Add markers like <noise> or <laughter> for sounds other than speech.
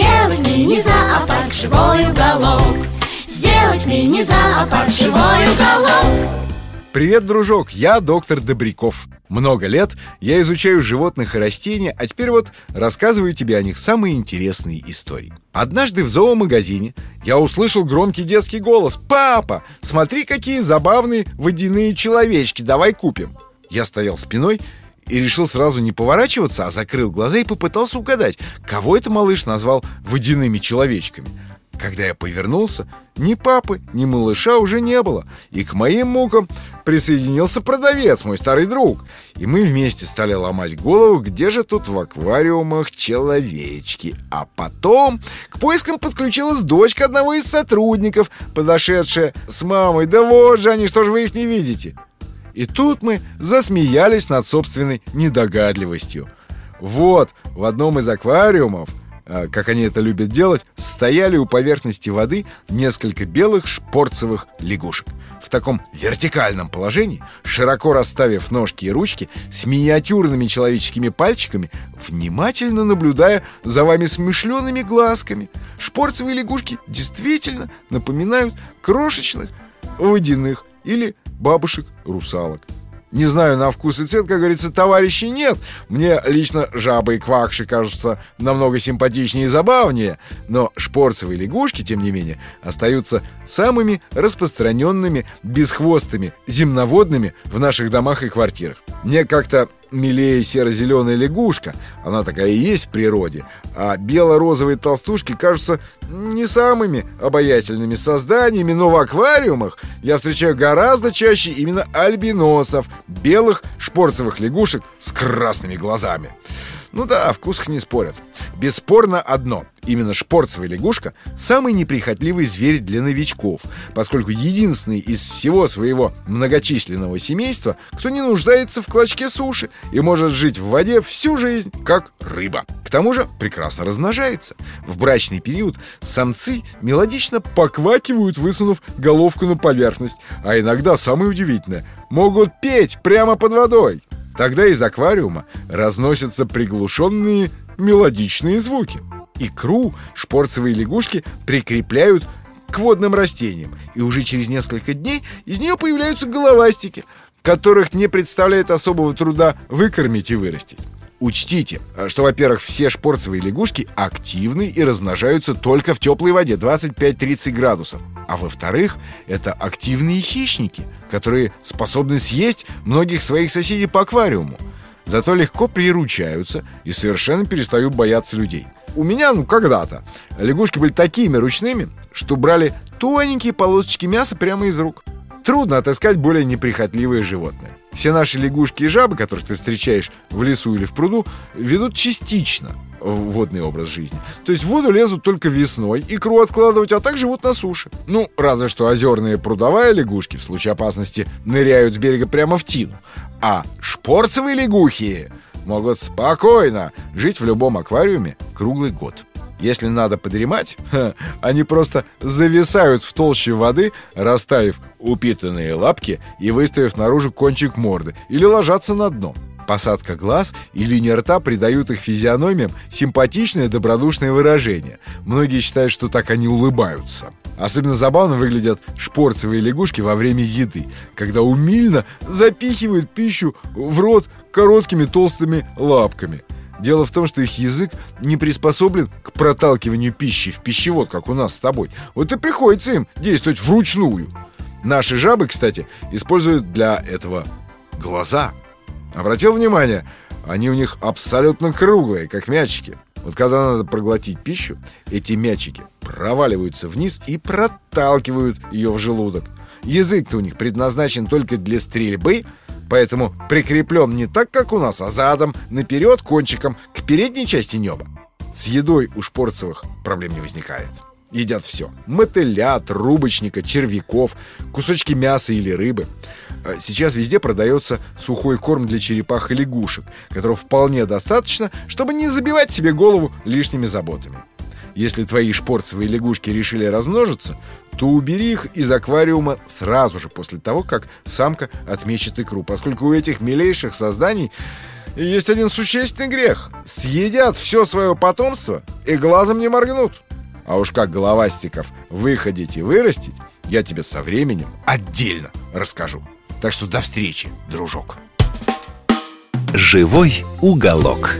Сделать мини-зоопарк живой уголок. Сделать мини-зоопарк живой уголок. Привет, дружок, я доктор Добряков. Много лет я изучаю животных и растения А теперь вот рассказываю тебе о них самые интересные истории. Однажды в зоомагазине я услышал громкий детский голос. «Папа, смотри, какие забавные водяные человечки, давай купим» Я стоял спиной и решил сразу не поворачиваться, а закрыл глаза и попытался угадать, кого это малыш назвал водяными человечками. Когда я повернулся, ни папы, ни малыша уже не было. И к моим мукам присоединился продавец, мой старый друг. И мы вместе стали ломать голову, где же тут в аквариумах человечки. А потом к поискам подключилась дочка одного из сотрудников, подошедшая с мамой. Да вот же они, что же вы их не видите? И тут мы засмеялись над собственной недогадливостью. Вот, в одном из аквариумов, а, как они это любят делать, стояли у поверхности воды несколько белых шпорцевых лягушек. В таком вертикальном положении, широко расставив ножки и ручки, с миниатюрными человеческими пальчиками, внимательно наблюдая за вами смышленными глазками. Шпорцевые лягушки действительно напоминают крошечных водяных или бабушек-русалок. Не знаю, на вкус и цвет, как говорится, товарищей нет. Мне лично жабы и квакши кажутся намного симпатичнее и забавнее. Но шпорцевые лягушки, тем не менее, остаются самыми распространенными бесхвостыми земноводными в наших домах и квартирах. Мне как-то милее серо-зеленая лягушка. Она такая и есть в природе. А бело-розовые толстушки кажутся не самыми обаятельными созданиями, но в аквариумах я встречаю гораздо чаще именно альбиносов, белых шпорцевых лягушек с красными глазами. Ну да, о вкусах не спорят. Бесспорно одно. Именно шпорцевая лягушка – самый неприхотливый зверь для новичков, поскольку единственный из всего своего многочисленного семейства, кто не нуждается в клочке суши и может жить в воде всю жизнь, как рыба. К тому же прекрасно размножается. В брачный период самцы мелодично поквакивают, высунув головку на поверхность, а иногда, самое удивительное, могут петь прямо под водой. Тогда из аквариума разносятся приглушенные мелодичные звуки. Икру шпорцевые лягушки прикрепляют к водным растениям, и уже через несколько дней из нее появляются головастики, которых не представляет особого труда выкормить и вырастить. Учтите, что, во-первых, все шпорцевые лягушки активны и размножаются только в теплой воде 25-30 градусов. А во-вторых, это активные хищники, которые способны съесть многих своих соседей по аквариуму. Зато легко приручаются и совершенно перестают бояться людей. У меня, ну, когда-то лягушки были такими ручными, что брали тоненькие полосочки мяса прямо из рук. Трудно отыскать более неприхотливое животное. Все наши лягушки и жабы, которых ты встречаешь в лесу или в пруду, ведут частично водный образ жизни. То есть в воду лезут только весной, икру откладывать, а так живут на суше. Ну, разве что озерные прудовая лягушки в случае опасности ныряют с берега прямо в тину. А шпорцевые лягухи могут спокойно жить в любом аквариуме круглый год. Если надо подремать, <laughs> они просто зависают в толще воды, расставив упитанные лапки и выставив наружу кончик морды, или ложатся на дно. Посадка глаз и линия рта придают их физиономиям симпатичное добродушное выражение. Многие считают, что так они улыбаются. Особенно забавно выглядят шпорцевые лягушки во время еды, когда умильно запихивают пищу в рот короткими толстыми лапками – Дело в том, что их язык не приспособлен к проталкиванию пищи в пищевод, как у нас с тобой. Вот и приходится им действовать вручную. Наши жабы, кстати, используют для этого глаза. Обратил внимание, они у них абсолютно круглые, как мячики. Вот когда надо проглотить пищу, эти мячики проваливаются вниз и проталкивают ее в желудок. Язык-то у них предназначен только для стрельбы – Поэтому прикреплен не так, как у нас, а задом, наперед, кончиком, к передней части неба. С едой у Шпорцевых проблем не возникает. Едят все. Мотыля, трубочника, червяков, кусочки мяса или рыбы. Э, сейчас везде продается сухой корм для черепах и лягушек, которого вполне достаточно, чтобы не забивать себе голову лишними заботами. Если твои шпорцевые лягушки решили размножиться, то убери их из аквариума сразу же после того, как самка отмечет икру, поскольку у этих милейших созданий есть один существенный грех. Съедят все свое потомство и глазом не моргнут. А уж как головастиков выходить и вырастить, я тебе со временем отдельно расскажу. Так что до встречи, дружок. Живой уголок.